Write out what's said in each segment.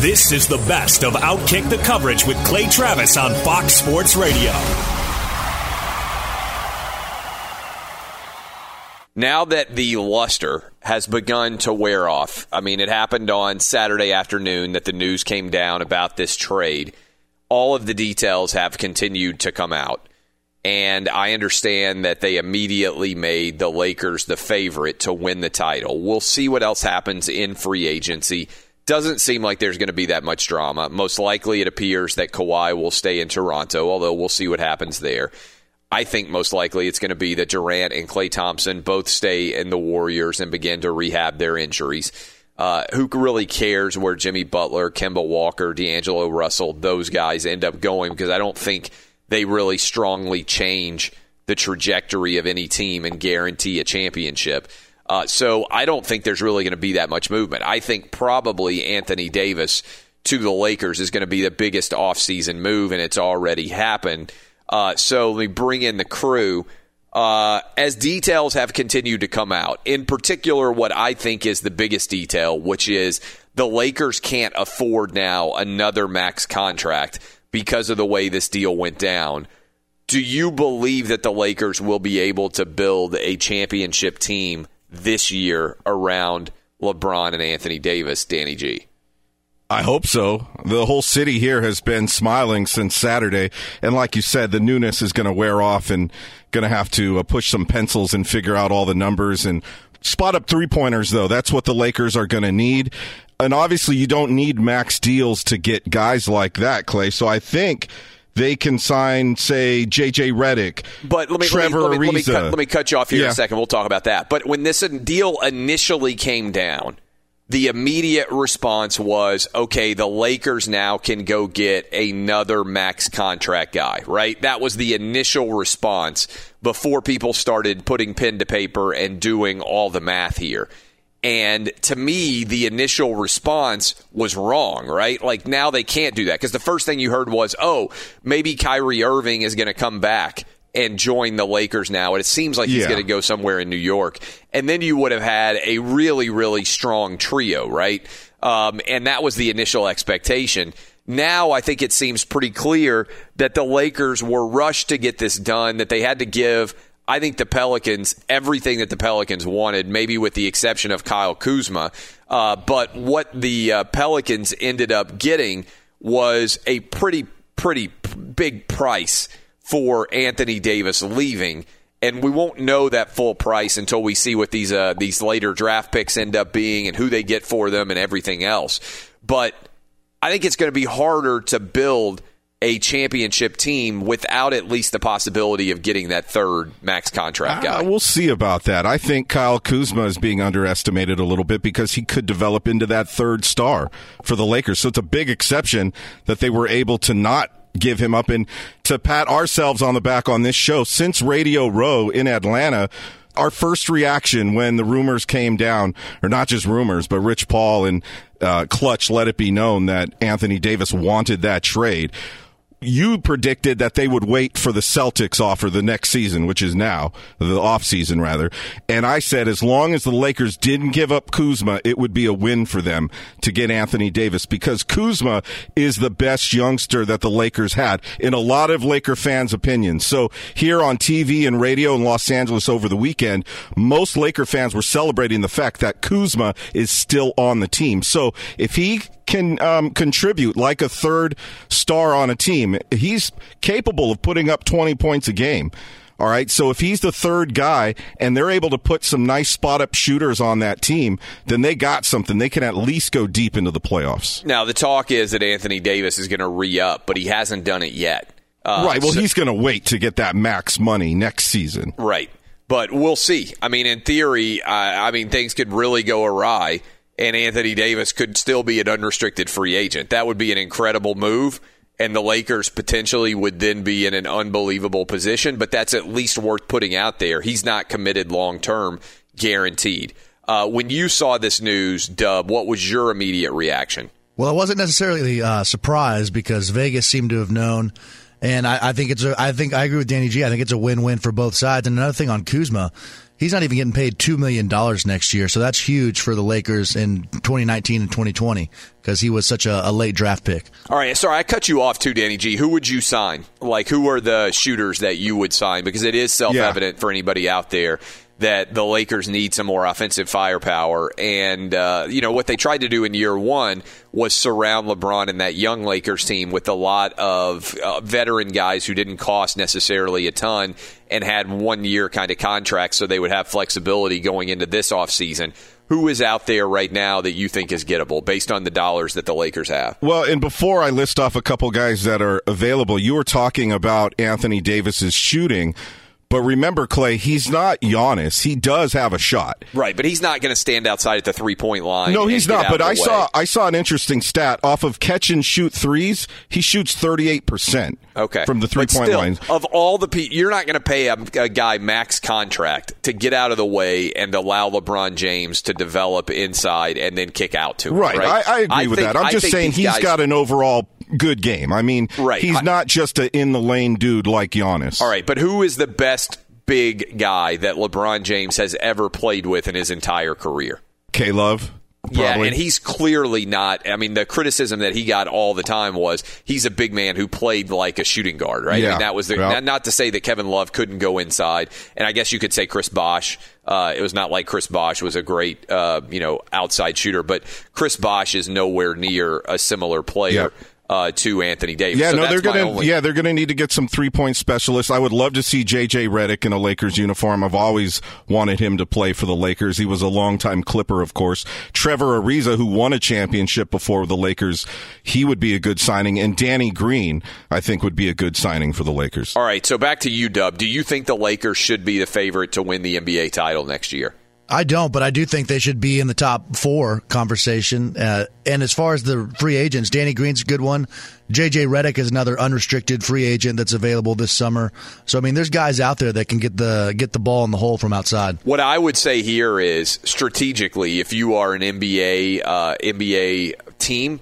This is the best of Outkick the coverage with Clay Travis on Fox Sports Radio. Now that the luster has begun to wear off, I mean, it happened on Saturday afternoon that the news came down about this trade. All of the details have continued to come out. And I understand that they immediately made the Lakers the favorite to win the title. We'll see what else happens in free agency. Doesn't seem like there's going to be that much drama. Most likely, it appears that Kawhi will stay in Toronto, although we'll see what happens there. I think most likely it's going to be that Durant and Klay Thompson both stay in the Warriors and begin to rehab their injuries. Uh, who really cares where Jimmy Butler, Kemba Walker, D'Angelo Russell, those guys end up going? Because I don't think they really strongly change the trajectory of any team and guarantee a championship. Uh, so I don't think there's really going to be that much movement. I think probably Anthony Davis to the Lakers is going to be the biggest offseason move, and it's already happened. Uh, so we bring in the crew. Uh, as details have continued to come out, in particular, what I think is the biggest detail, which is the Lakers can't afford now another max contract because of the way this deal went down. Do you believe that the Lakers will be able to build a championship team this year around LeBron and Anthony Davis, Danny G? I hope so. The whole city here has been smiling since Saturday. And like you said, the newness is going to wear off and going to have to uh, push some pencils and figure out all the numbers and spot up three pointers, though. That's what the Lakers are going to need. And obviously, you don't need max deals to get guys like that, Clay. So I think they can sign, say, J.J. Redick, but let me, Trevor let me, let me, let me, cut, let me cut you off here Yeah. in a second. We'll talk about that. But when this deal initially came down, the immediate response was, okay, the Lakers now can go get another max contract guy, right? That was the initial response before people started putting pen to paper and doing all the math here. And to me, the initial response was wrong, right? Like now they can't do that because the first thing you heard was, oh, maybe Kyrie Irving is going to come back and join the Lakers now. And it seems like he's going to go somewhere in New York. And then you would have had a really, really strong trio, right? Um, and that was the initial expectation. Now I think it seems pretty clear that the Lakers were rushed to get this done, that they had to give I think the Pelicans, everything that the Pelicans wanted, maybe with the exception of Kyle Kuzma. Uh, but what the uh, Pelicans ended up getting was a pretty, pretty big price for Anthony Davis leaving. And we won't know that full price until we see what these uh, these later draft picks end up being and who they get for them and everything else. But I think it's going to be harder to build a championship team without at least the possibility of getting that third max contract guy. Uh, we'll see about that. I think Kyle Kuzma is being underestimated a little bit because he could develop into that third star for the Lakers. So it's a big exception that they were able to not give him up and to pat ourselves on the back on this show since Radio Row in Atlanta. Our first reaction when the rumors came down, or not just rumors, but Rich Paul and uh, Clutch let it be known that Anthony Davis wanted that trade you predicted that they would wait for the Celtics offer the next season, which is now the off season rather. And I said, as long as the Lakers didn't give up Kuzma, it would be a win for them to get Anthony Davis because Kuzma is the best youngster that the Lakers had in a lot of Laker fans' opinions. So here on TV and radio in Los Angeles over the weekend, most Laker fans were celebrating the fact that Kuzma is still on the team. So if he can um, contribute like a third star on a team. He's capable of putting up 20 points a game. All right. So if he's the third guy and they're able to put some nice spot up shooters on that team, then they got something. They can at least go deep into the playoffs. now, the talk is that Anthony Davis is going to re up, but he hasn't done it yet. Uh, right. Well, so- he's going to wait to get that max money next season. Right. But we'll see. I mean, in theory, I, I mean, things could really go awry, and Anthony Davis could still be an unrestricted free agent. That would be an incredible move, and the Lakers potentially would then be in an unbelievable position, but that's at least worth putting out there. He's not committed long term, guaranteed. Uh, when you saw this news, Dub, what was your immediate reaction? Well, I wasn't necessarily uh, surprised because Vegas seemed to have known, and I, I think it's a. I think I agree with Danny G. I think it's a win-win for both sides. And another thing on Kuzma, He's not even getting paid $2 million next year. So that's huge for the Lakers in 2019 and 2020 because he was such a, a, late draft pick. All right. Sorry, I cut you off too, Danny G. Who would you sign? Like, who are the shooters that you would sign? Because it is self evident yeah. for anybody out there that the Lakers need some more offensive firepower. And, uh, you know, what they tried to do in year one was surround LeBron and that young Lakers team with a lot of uh, veteran guys who didn't cost necessarily a ton and had one year kind of contracts so they would have flexibility going into this offseason who is out there right now that you think is gettable based on the dollars that the Lakers have? Well, and before I list off a couple guys that are available, you were talking about Anthony Davis's shooting. But remember, Clay, he's not Giannis. He does have a shot, right? But he's not going to stand outside at the three point line. No, he's not. But I way. saw I saw an interesting stat off of catch and shoot threes. He shoots thirty eight percent. Okay, from the three point lines. Of all the pe- you're not going to pay a, a guy max contract to get out of the way and allow LeBron James to develop inside and then kick out to him. Right, right? I, I, agree I with think, that. I'm just saying he's guys, got an overall good game. I mean, right. he's not just an in the lane dude like Giannis. All right, but who is the best big guy that LeBron James has ever played with in his entire career? K Love. Probably. Yeah, and he's clearly not. I mean, the criticism that he got all the time was he's a big man who played like a shooting guard, right? Yeah. I mean, that was the, not, not, to say that Kevin Love couldn't go inside, and I guess you could say Chris Bosh. Uh, it was not like Chris Bosh was a great, uh, you know, outside shooter, but Chris Bosh is nowhere near a similar player. Yeah uh, to Anthony Davis. Yeah, so no, they're gonna only- yeah they're gonna need to get some three point specialists. I would love to see JJ Redick in a Lakers uniform. I've always wanted him to play for the Lakers. He was a longtime Clipper, of course. Trevor Ariza, who won a championship before the Lakers, he would be a good signing. And Danny Green, I think, would be a good signing for the Lakers. All right, so back to you, Dub. Do you think the Lakers should be the favorite to win the NBA title next year? I don't, but I do think they should be in the top four conversation. Uh, and as far as the free agents, Danny Green's a good one. JJ Redick is another unrestricted free agent that's available this summer. So I mean, there's guys out there that can get the get the ball in the hole from outside. What I would say here is strategically, if you are an NBA uh, NBA team.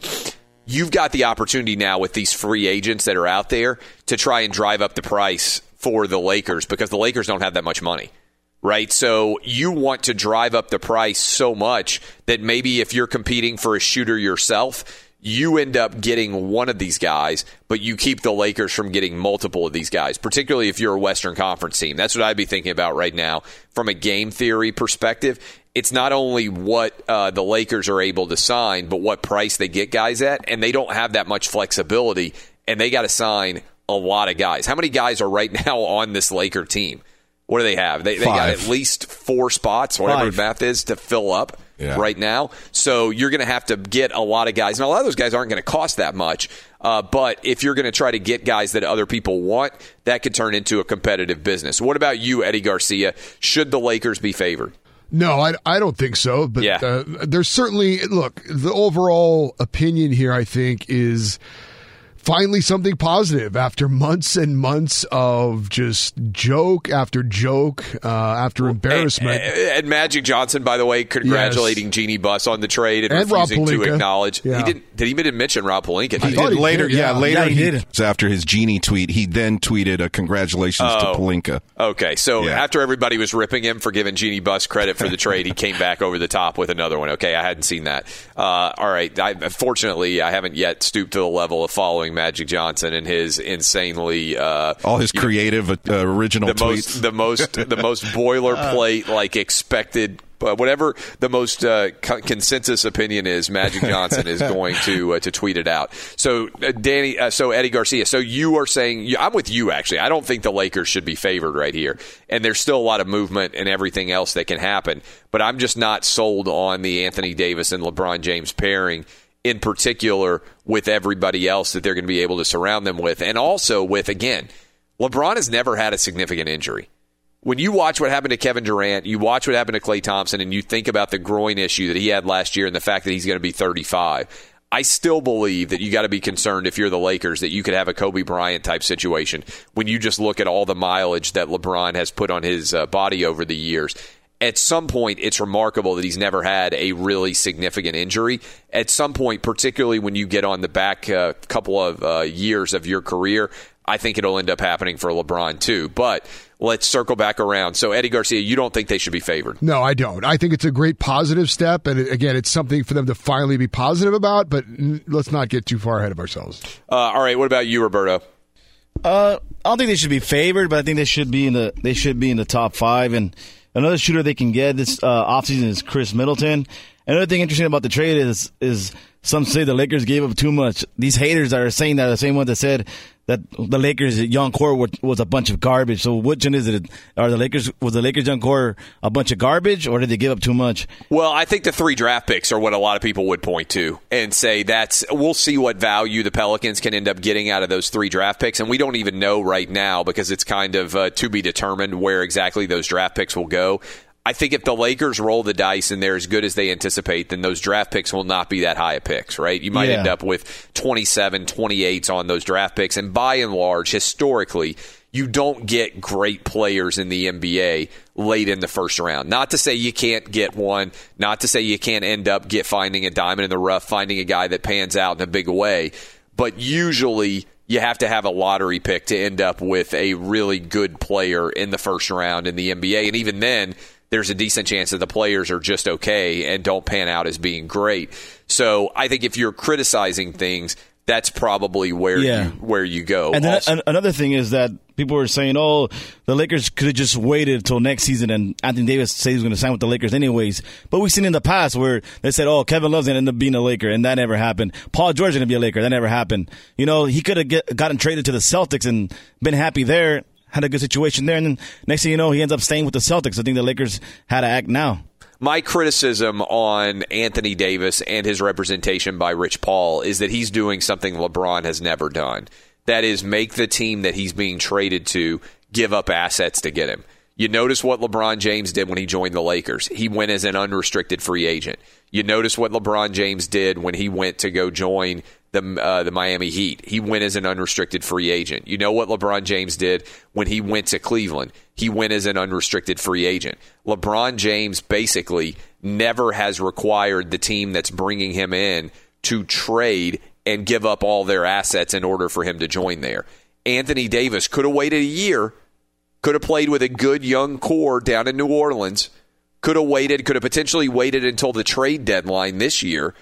You've got the opportunity now with these free agents that are out there to try and drive up the price for the Lakers because the Lakers don't have that much money right? So you want to drive up the price so much that maybe if you're competing for a shooter yourself, you end up getting one of these guys, but you keep the Lakers from getting multiple of these guys, particularly if you're a Western Conference team. That's what I'd be thinking about right now from a game theory perspective. It's not only what uh, the Lakers are able to sign, but what price they get guys at, and they don't have that much flexibility, and they got to sign a lot of guys. How many guys are right now on this Laker team? What do they have? They, they got at least four spots, whatever the math is, to fill up yeah. right now. So you're going to have to get a lot of guys. And a lot of those guys aren't going to cost that much. Uh, but if you're going to try to get guys that other people want, that could turn into a competitive business. What about you, Eddie Garcia? Should the Lakers be favored? No, I, I don't think so. But yeah. uh, there's certainly, look, the overall opinion here, I think, is finally something positive after months and months of just joke after joke uh, after embarrassment. And, and, Magic Johnson, by the way, congratulating yes. Jeanie Buss on the trade and, and refusing to acknowledge. Yeah. He didn't. Did he even mention Rob Pelinka? He, did later. Did, yeah. yeah. later yeah, he, he, did. After his Jeanie tweet, he then tweeted a congratulations oh, to Pelinka. Okay, so after everybody was ripping him for giving Jeanie Buss credit for the trade, he came back over the top with another one. Okay, I hadn't seen that. Uh, all right, I, fortunately, I haven't yet stooped to the level of following Magic Johnson and his insanely uh, all his creative uh, original the tweets. Most, the most the most boilerplate like expected uh, whatever the most uh, co- consensus opinion is, Magic Johnson is going to uh, to tweet it out. So, uh, Danny, uh, so Eddie Garcia, so you are saying I'm with you. Actually, I don't think the Lakers should be favored right here, and there's still a lot of movement and everything else that can happen. But I'm just not sold on the Anthony Davis and LeBron James pairing in particular with everybody else that they're going to be able to surround them with. And also with, again, LeBron has never had a significant injury. When you watch what happened to Kevin Durant, you watch what happened to Klay Thompson, and you think about the groin issue that he had last year and the fact that he's going to be 35. I still believe that you got to be concerned if you're the Lakers that you could have a Kobe Bryant type situation when you just look at all the mileage that LeBron has put on his uh, body over the years at some point, it's remarkable that he's never had a really significant injury. At some point, particularly when you get on the back uh, couple of uh, years of your career, I think it'll end up happening for LeBron too. But let's circle back around. So, Eddie Garcia, you don't think they should be favored? No, I don't. I think it's a great positive step. And again, it's something for them to finally be positive about, but let's not get too far ahead of ourselves. Uh, all right. What about you, Roberto? Uh, I don't think they should be favored, but I think they should be in the they should be in the top five. And Another shooter they can get this uh, offseason is Khris Middleton. Another thing interesting about the trade is is some say the Lakers gave up too much. These haters are saying that the same ones that said that the Lakers young core was a bunch of garbage. So which one is it? Are the Lakers was the Lakers young core a bunch of garbage, or did they give up too much? Well, I think the three draft picks are what a lot of people would point to and say that's we'll see what value the Pelicans can end up getting out of those three draft picks, and we don't even know right now because it's kind of uh, to be determined where exactly those draft picks will go. I think if the Lakers roll the dice and they're as good as they anticipate, then those draft picks will not be that high of picks, right? You might yeah. end up with 27, 28s on those draft picks. And by and large, historically, you don't get great players in the NBA late in the first round. Not to say you can't get one, not to say you can't end up get finding a diamond in the rough, finding a guy that pans out in a big way, but usually you have to have a lottery pick to end up with a really good player in the first round in the NBA. And even then, there's a decent chance that the players are just okay and don't pan out as being great. So I think if you're criticizing things, that's probably where yeah. you where you go. And then another thing is that people were saying, "Oh, the Lakers could have just waited until next season," and Anthony Davis said he was going to sign with the Lakers anyways. But we've seen in the past where they said, "Oh, Kevin Love's going to end up being a Laker," and that never happened. Paul George going to be a Laker, that never happened. You know, he could have gotten traded to the Celtics and been happy there had a good situation there, and then next thing you know, he ends up staying with the Celtics. I think the Lakers had to act now. My criticism on Anthony Davis and his representation by Rich Paul is that he's doing something LeBron has never done. That is, make the team that he's being traded to give up assets to get him. You notice what LeBron James did when he joined the Lakers. He went as an unrestricted free agent. You notice what LeBron James did when he went to go join the uh, the Miami Heat. He went as an unrestricted free agent. You know what LeBron James did when he went to Cleveland? He went as an unrestricted free agent. LeBron James basically never has required the team that's bringing him in to trade and give up all their assets in order for him to join there. Anthony Davis could have waited a year, could have played with a good young core down in New Orleans, could have waited, could have potentially waited until the trade deadline this year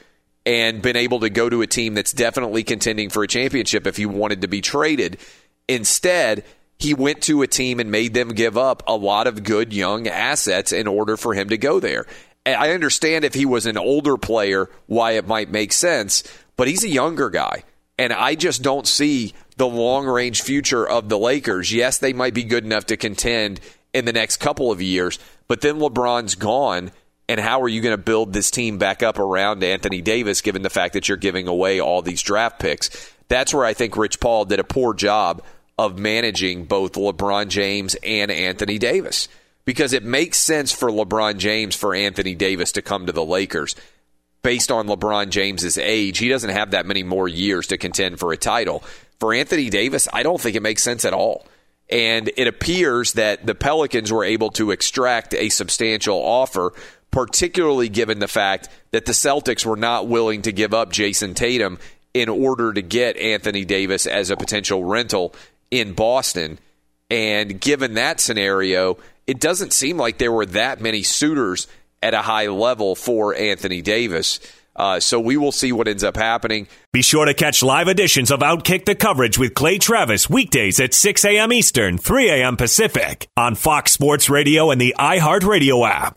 and been able to go to a team that's definitely contending for a championship if he wanted to be traded. Instead, he went to a team and made them give up a lot of good young assets in order for him to go there. I understand if he was an older player why it might make sense, but he's a younger guy. And I just don't see the long range future of the Lakers. Yes, they might be good enough to contend in the next couple of years, but then LeBron's gone and how are you going to build this team back up around Anthony Davis given the fact that you're giving away all these draft picks? That's where I think Rich Paul did a poor job of managing both LeBron James and Anthony Davis because it makes sense for LeBron James for Anthony Davis to come to the Lakers based on LeBron James's age. He doesn't have that many more years to contend for a title. For Anthony Davis, I don't think it makes sense at all. And it appears that the Pelicans were able to extract a substantial offer particularly given the fact that the Celtics were not willing to give up Jayson Tatum in order to get Anthony Davis as a potential rental in Boston. And given that scenario, it doesn't seem like there were that many suitors at a high level for Anthony Davis. Uh, so we will see what ends up happening. Be sure to catch live editions of Outkick the coverage with Clay Travis weekdays at 6 a.m. Eastern, 3 a.m. Pacific on Fox Sports Radio and the iHeartRadio app.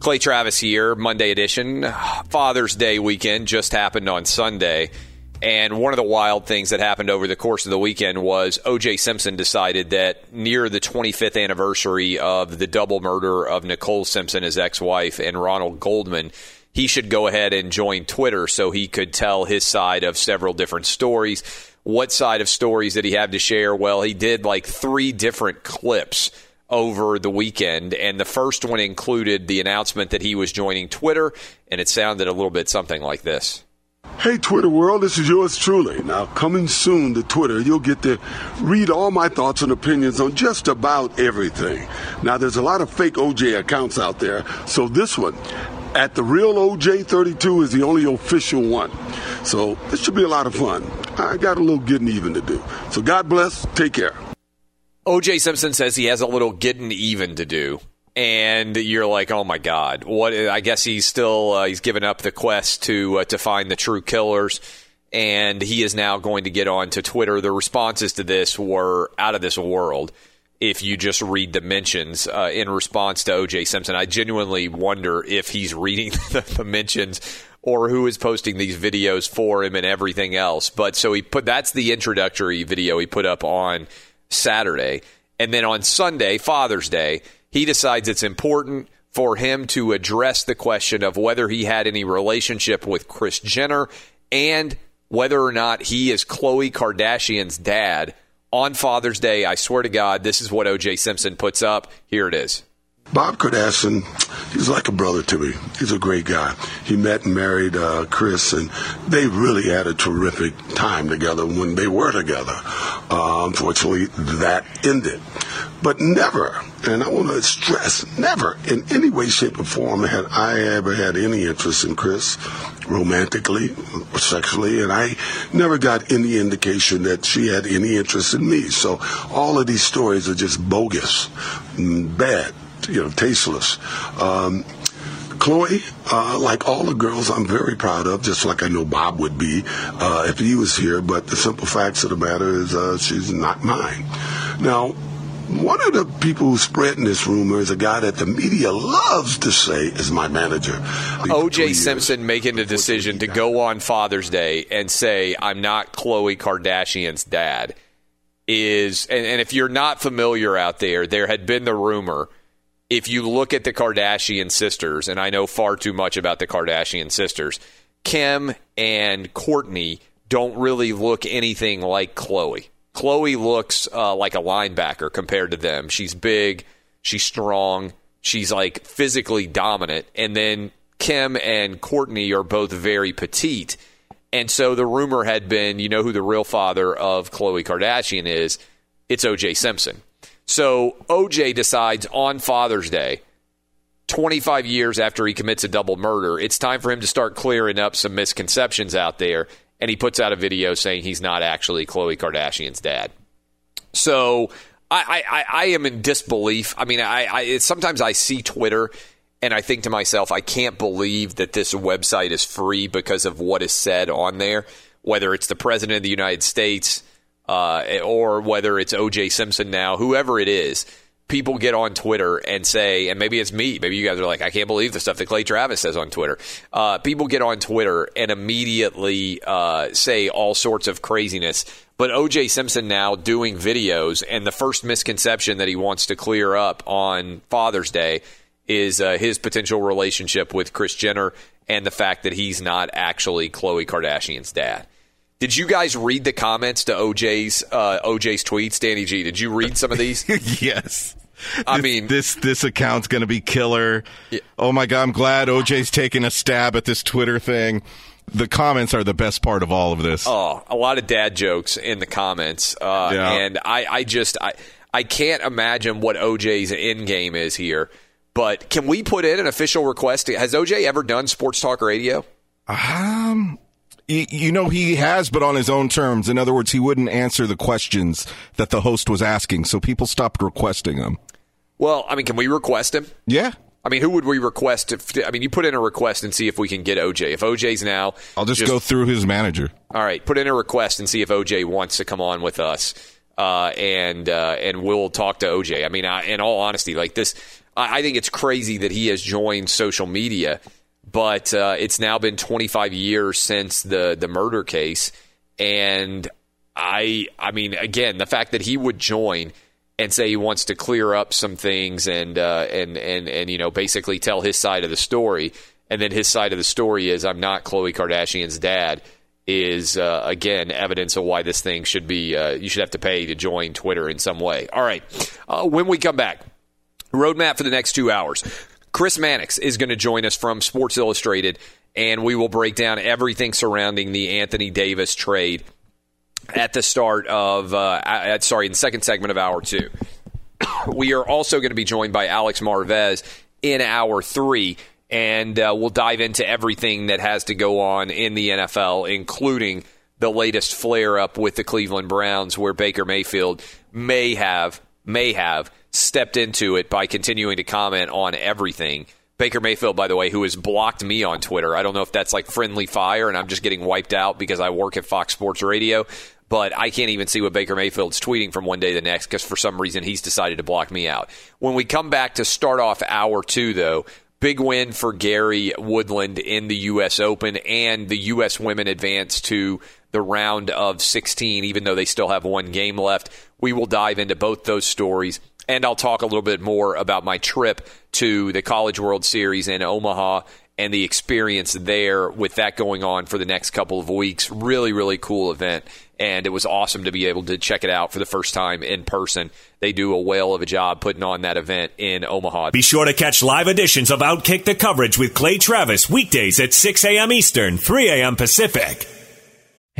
Clay Travis here, Monday edition. Father's Day weekend just happened on Sunday. And one of the wild things that happened over the course of the weekend was O.J. Simpson decided that near the 25th anniversary of the double murder of Nicole Simpson, his ex wife, and Ronald Goldman, he should go ahead and join Twitter so he could tell his side of several different stories. What side of stories did he have to share? Well, he did like three different clips over the weekend. And the first one included the announcement that he was joining Twitter, and it sounded a little bit something like this. Hey, Twitter world, this is yours truly. Now, coming soon to Twitter, you'll get to read all my thoughts and opinions on just about everything. Now, there's a lot of fake OJ accounts out there, so this one, at the real OJ32, is the only official one. So, this should be a lot of fun. I got a little getting even to do. So, God bless. Take care. OJ Simpson says he has a little getting even to do. And you're like, oh my God! What? I guess he's still uh, he's given up the quest to uh, to find the true killers, and he is now going to get on to Twitter. The responses to this were out of this world. if you just read the mentions uh, in response to OJ Simpson. I genuinely wonder if he's reading the, the mentions or who is posting these videos for him and everything else. But so he put that's the introductory video he put up on Saturday. And then on Sunday, Father's Day, he decides it's important for him to address the question of whether he had any relationship with Kris Jenner and whether or not he is Khloe Kardashian's dad on Father's Day. I swear to God, this is what OJ Simpson puts up. Here it is. Bob Kardashian, he's like a brother to me. He's a great guy. He met and married uh, Kris, and they really had a terrific time together when they were together. Uh, unfortunately, that ended. But never, and I want to stress, never in any way, shape, or form had I ever had any interest in Kris romantically or sexually, and I never got any indication that she had any interest in me. So all of these stories are just bogus, bad you know, tasteless. Um, Khloe, uh, like all the girls, I'm very proud of, just like I know Bob would be uh, if he was here. But the simple facts of the matter is, uh, she's not mine. Now, one of the people who's spreading this rumor is a guy that the media loves to say is my manager. OJ Simpson making the decision to go on Father's Day and say, I'm not Khloe Kardashian's dad is, and, and if you're not familiar out there, there had been the rumor if you look at the Kardashian sisters, and I know far too much about the Kardashian sisters, Kim and Kourtney don't really look anything like Khloe. Khloe looks uh, like a linebacker compared to them. She's big, she's strong, she's like physically dominant. And then Kim and Kourtney are both very petite. And so the rumor had been, you know who the real father of Khloe Kardashian is? It's OJ Simpson. So OJ decides on Father's Day, 25 years after he commits a double murder, it's time for him to start clearing up some misconceptions out there. And he puts out a video saying he's not actually Khloe Kardashian's dad. So I, I, I am in disbelief. I mean, I, I sometimes I see Twitter and I think to myself, I can't believe that this website is free because of what is said on there. Whether it's the president of the United States, uh, or whether it's OJ Simpson now, whoever it is, people get on Twitter and say, and maybe it's me, maybe you guys are like, I can't believe the stuff that Clay Travis says on Twitter. Uh, people get on Twitter and immediately uh, say all sorts of craziness. But OJ Simpson now doing videos, and the first misconception that he wants to clear up on Father's Day is uh, his potential relationship with Kris Jenner and the fact that he's not actually Khloe Kardashian's dad. Did you guys read the comments to OJ's uh, OJ's tweets, Danny G? Did you read some of these? yes. I this, mean, this this account's going to be killer. Yeah. Oh my god, I'm glad OJ's taking a stab at this Twitter thing. The comments are the best part of all of this. Oh, a lot of dad jokes in the comments, uh, yeah. and I, I just I I can't imagine what OJ's end game is here. But can we put in an official request? Has OJ ever done sports talk radio? Um, you know he has but on his own terms in other words he wouldn't answer the questions that the host was asking so people stopped requesting him well i mean can we request him yeah I mean, who would we request? If, I mean, you put in a request and see if we can get OJ. If OJ's now, I'll just, just, go through his manager. All right, put in a request and see if OJ wants to come on with us, uh, and uh, and we'll talk to OJ. I mean, I, in all honesty, like this, I, I think it's crazy that he has joined social media but uh, it's now been 25 years since the the murder case, and I I mean again the fact that he would join and say he wants to clear up some things and uh, and and and you know basically tell his side of the story, and then his side of the story is I'm not Khloe Kardashian's dad is uh, again evidence of why this thing should be uh, you should have to pay to join Twitter in some way. All right, uh, when we come back, roadmap for the next two hours. Chris Mannix is going to join us from Sports Illustrated, and we will break down everything surrounding the Anthony Davis trade at the start of, uh, sorry, in the second segment of hour two. we are also going to be joined by Alex Marvez in hour three, and uh, we'll dive into everything that has to go on in the NFL, including the latest flare up with the Cleveland Browns, where Baker Mayfield may have may have stepped into it by continuing to comment on everything Baker Mayfield, by the way, who has blocked me on Twitter. I don't know if that's like friendly fire and I'm just getting wiped out because I work at Fox Sports Radio but I can't even see what Baker Mayfield's tweeting from one day to the next because for some reason he's decided to block me out. When we come back to start off hour two, though, big win for Gary Woodland in the U.S. Open, and the U.S. women advance to the round of 16, even though they still have one game left. We will dive into both those stories. And I'll talk a little bit more about my trip to the College World Series in Omaha and the experience there with that going on for the next couple of weeks. Really, really cool event and it was awesome to be able to check it out for the first time in person. They do a whale of a job putting on that event in Omaha. Be sure to catch live editions of Outkick the coverage with Clay Travis weekdays at 6 a.m. Eastern, 3 a.m. Pacific.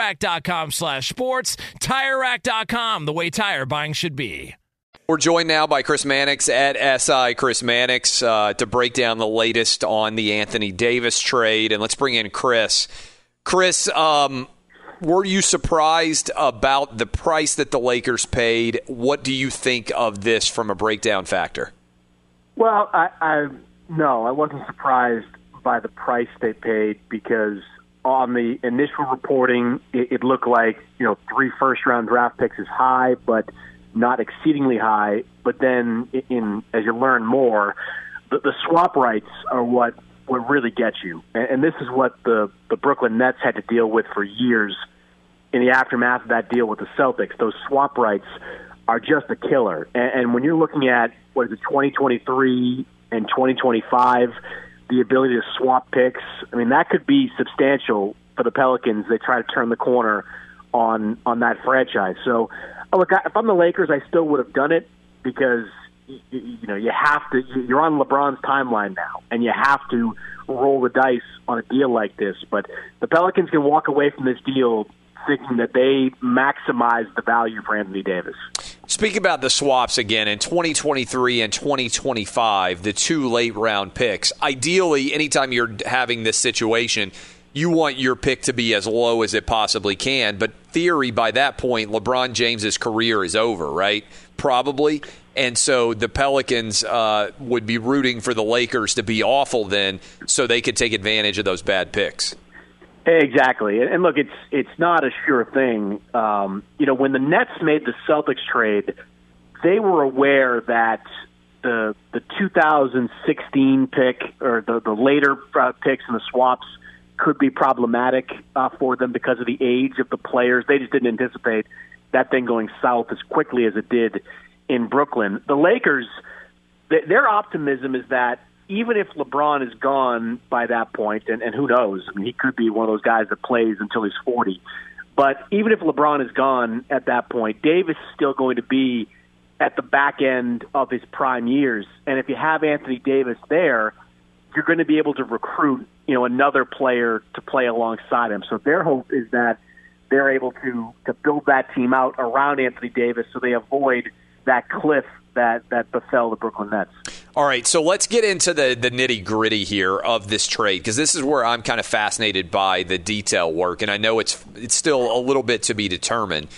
TireRack.com slash sports. TireRack.com, the way tire buying should be. We're joined now by Chris Mannix at SI. Chris Mannix uh, to break down the latest on the Anthony Davis trade, and let's bring in Chris. Chris, um, were you surprised about the price that the Lakers paid? What do you think of this from a breakdown factor? Well, I, I no, I wasn't surprised by the price they paid because on the initial reporting, it, it looked like you know three first round draft picks is high, but not exceedingly high. But then, in as you learn more, the, the swap rights are what what really gets you, and, and this is what the the Brooklyn Nets had to deal with for years in the aftermath of that deal with the Celtics. Those swap rights are just a killer, and, and when you're looking at what is it, 2023 and 2025, the ability to swap picks, I mean that could be substantial for the Pelicans. They try to turn the corner on on that franchise. So Oh, look, if I'm the Lakers, I still would have done it because you know you have to. You're on LeBron's timeline now, and you have to roll the dice on a deal like this. But the Pelicans can walk away from this deal thinking that they maximize the value for Anthony Davis. Speak about the swaps again in 2023 and 2025, the two late round picks. Ideally, anytime you're having this situation, you want your pick to be as low as it possibly can. But theory, by that point, LeBron James's career is over, right? Probably. And so the Pelicans uh, would be rooting for the Lakers to be awful then, so they could take advantage of those bad picks. Exactly, and look, it's it's not a sure thing. Um, you know, when the Nets made the Celtics trade, they were aware that the the 2016 pick or the the later uh, picks and the swaps could be problematic uh, for them because of the age of the players. They just didn't anticipate that thing going south as quickly as it did in Brooklyn. The Lakers, th- their optimism is that even if LeBron is gone by that point, and, and who knows, I mean, he could be one of those guys that plays until he's 40. But even if LeBron is gone at that point, Davis is still going to be at the back end of his prime years. And if you have Anthony Davis there, you're going to be able to recruit, you know, another player to play alongside him. So their hope is that they're able to to build that team out around Anthony Davis, so they avoid that cliff that that befell the Brooklyn Nets. All right, so let's get into the the nitty gritty here of this trade because this is where I'm kind of fascinated by the detail work, and I know it's it's still a little bit to be determined.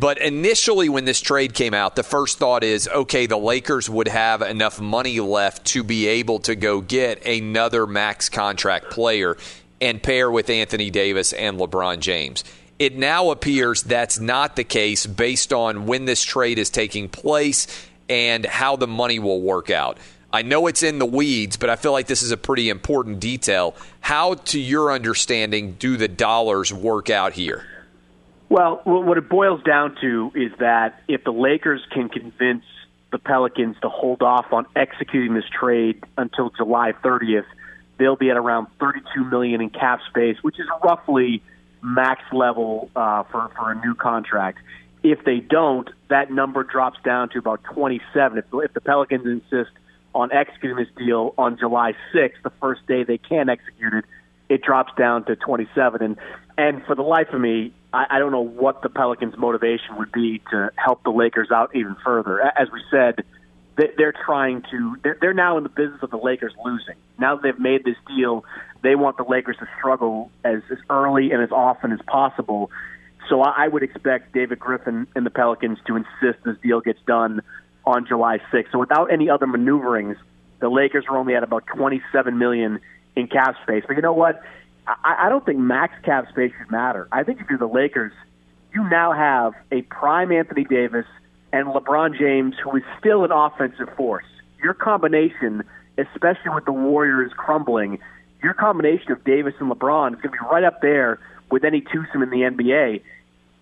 But initially, when this trade came out, the first thought is okay, the Lakers would have enough money left to be able to go get another max contract player and pair with Anthony Davis and LeBron James. It now appears that's not the case based on when this trade is taking place and how the money will work out. I know it's in the weeds, but I feel like this is a pretty important detail. How, to your understanding, do the dollars work out here? Well, what it boils down to is that if the Lakers can convince the Pelicans to hold off on executing this trade until July 30th, they'll be at around 32 million in cap space, which is roughly max level uh, for for a new contract. If they don't, that number drops down to about 27. If, if the Pelicans insist on executing this deal on July 6th, the first day they can execute it, it drops down to 27. And and for the life of me, I, I don't know what the Pelicans' motivation would be to help the Lakers out even further. As we said, they're trying to. They're now in the business of the Lakers losing. Now that they've made this deal, they want the Lakers to struggle as, as early and as often as possible. So I, I would expect David Griffin and the Pelicans to insist this deal gets done on July 6th. So without any other maneuverings, the Lakers are only at about 27 million in cap space. But you know what? I, I don't think max cap space should matter. I think if you're the Lakers, you now have a prime Anthony Davis and LeBron James who is still an offensive force. Your combination, especially with the Warriors crumbling, your combination of Davis and LeBron is going to be right up there with any twosome in the NBA.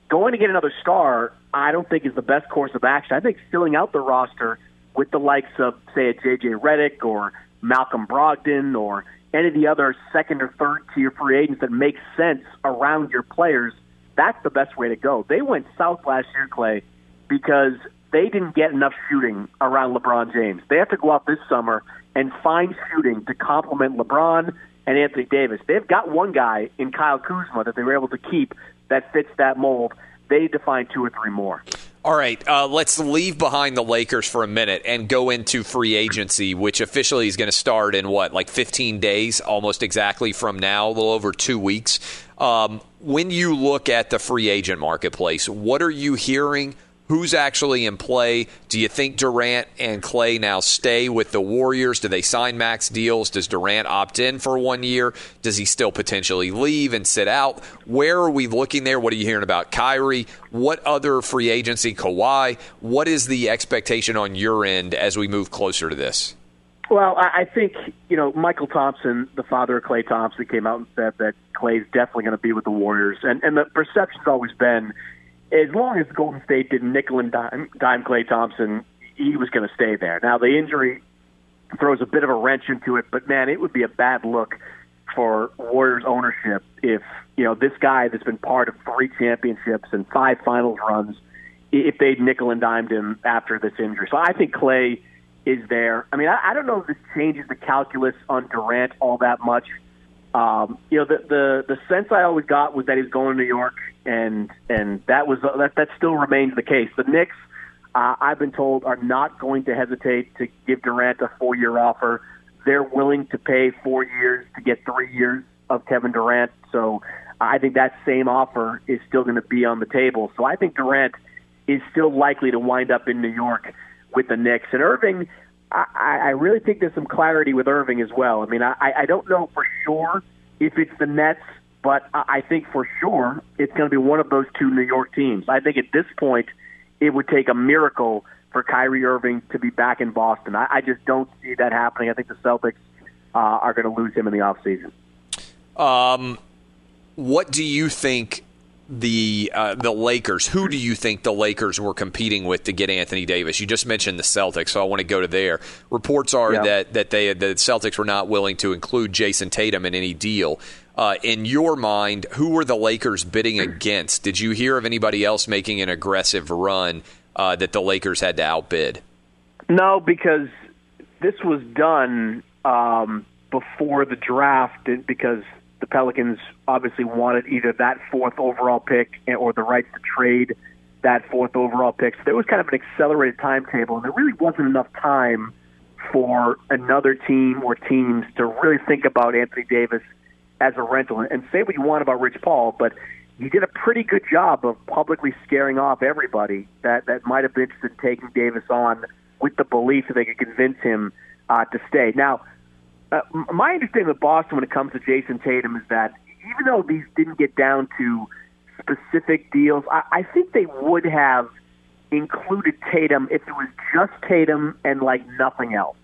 Going to get another star, I don't think is the best course of action. I think filling out the roster with the likes of, say, a JJ Redick or Malcolm Brogdon or any of the other second or third tier free agents that make sense around your players, that's the best way to go. They went south last year, Clay, because they didn't get enough shooting around LeBron James. They have to go out this summer and find shooting to complement LeBron and Anthony Davis. They've got one guy in Kyle Kuzma that they were able to keep that fits that mold. They define two or three more. All right, uh, let's leave behind the Lakers for a minute and go into free agency, which officially is going to start in what, like 15 days, almost exactly from now, a little over two weeks. Um, when you look at the free agent marketplace, what are you hearing? Who's actually in play? Do you think Durant and Klay now stay with the Warriors? Do they sign max deals? Does Durant opt in for one year? Does he still potentially leave and sit out? Where are we looking there? What are you hearing about Kyrie? What other free agency, Kawhi? What is the expectation on your end as we move closer to this? Well, I think you know Mychal Thompson, the father of Klay Thompson, came out and said that Klay's definitely going to be with the Warriors, and and the perception's always been as long as Golden State didn't nickel and dime, dime Klay Thompson, he was going to stay there. Now the injury throws a bit of a wrench into it, but man, it would be a bad look for Warriors ownership if you know this guy that's been part of three championships and five finals runs, if they'd nickel and dimed him after this injury. So I think Klay is there. I mean, I, I don't know if this changes the calculus on Durant all that much. Um, you know, the the the sense I always got was that he's going to New York and and that was that that still remains the case. The Knicks, uh, I've been told, are not going to hesitate to give Durant a four-year offer. They're willing to pay four years to get three years of Kevin Durant. So I think that same offer is still going to be on the table. So I think Durant is still likely to wind up in New York with the Knicks. And Irving, I, I really think there's some clarity with Irving as well. I mean, I, I don't know for sure if it's the Nets but I think for sure it's going to be one of those two New York teams. I think at this point it would take a miracle for Kyrie Irving to be back in Boston. I, I just don't see that happening. I think the Celtics uh, are going to lose him in the offseason. Um, what do you think the uh, the Lakers? Who do you think the Lakers were competing with to get Anthony Davis? You just mentioned the Celtics, so I want to go to there. Reports are yeah. that that they the Celtics were not willing to include Jayson Tatum in any deal. Uh, in your mind, who were the Lakers bidding against? Did you hear of anybody else making an aggressive run uh, that the Lakers had to outbid? No, because this was done um, before the draft because the Pelicans obviously wanted either that fourth overall pick or the rights to trade that fourth overall pick. So there was kind of an accelerated timetable, and there really wasn't enough time for another team or teams to really think about Anthony Davis – as a rental. And say what you want about Rich Paul, but he did a pretty good job of publicly scaring off everybody that that might have been interested in taking Davis on with the belief that they could convince him uh, to stay. Now, uh, my understanding of Boston when it comes to Jayson Tatum is that even though these didn't get down to specific deals, I, I think they would have included Tatum if it was just Tatum and like nothing else.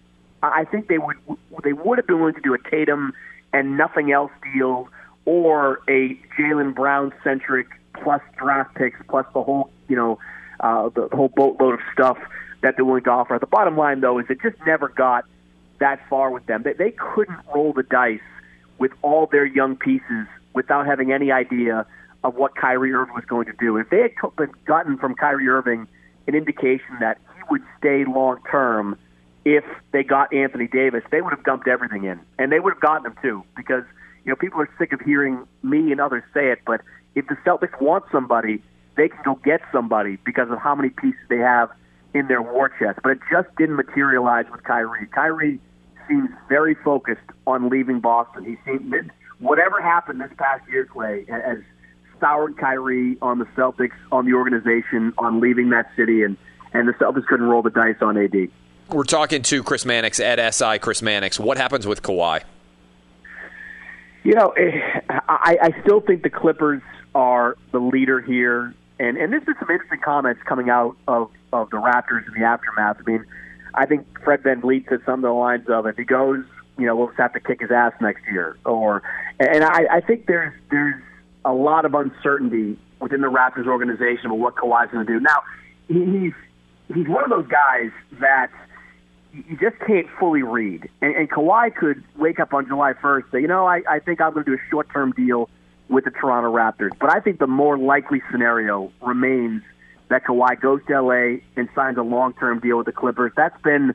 I think they would they would have been willing to do a Tatum and nothing else deal or a Jaylen Brown centric plus draft picks plus the whole you know uh, the whole boatload of stuff that they're willing to offer. The bottom line though is it just never got that far with them. They, they couldn't roll the dice with all their young pieces without having any idea of what Kyrie Irving was going to do. If they had gotten from Kyrie Irving an indication that he would stay long term if they got Anthony Davis, they would have dumped everything in, and they would have gotten him too, because you know people are sick of hearing me and others say it. But if the Celtics want somebody, they can go get somebody because of how many pieces they have in their war chest. But it just didn't materialize with Kyrie. Kyrie seems very focused on leaving Boston. He seems whatever happened this past year, Clay, has soured Kyrie on the Celtics, on the organization, on leaving that city, and and the Celtics couldn't roll the dice on AD. We're talking to Chris Mannix at SI. Chris Mannix, what happens with Kawhi? You know, eh, I, I still think the Clippers are the leader here, and and this is some interesting comments coming out of of the Raptors in the aftermath. I mean, I think Fred Van VanVleet said something along the lines of, "If he goes, you know, we'll just have to kick his ass next year." Or, and I, I think there's there's a lot of uncertainty within the Raptors organization about what Kawhi's going to do. Now, he's he's one of those guys that you just can't fully read. And, and Kawhi could wake up on July 1st and say, you know, I, I think I'm going to do a short term deal with the Toronto Raptors. But I think the more likely scenario remains that Kawhi goes to LA and signs a long term deal with the Clippers. That's been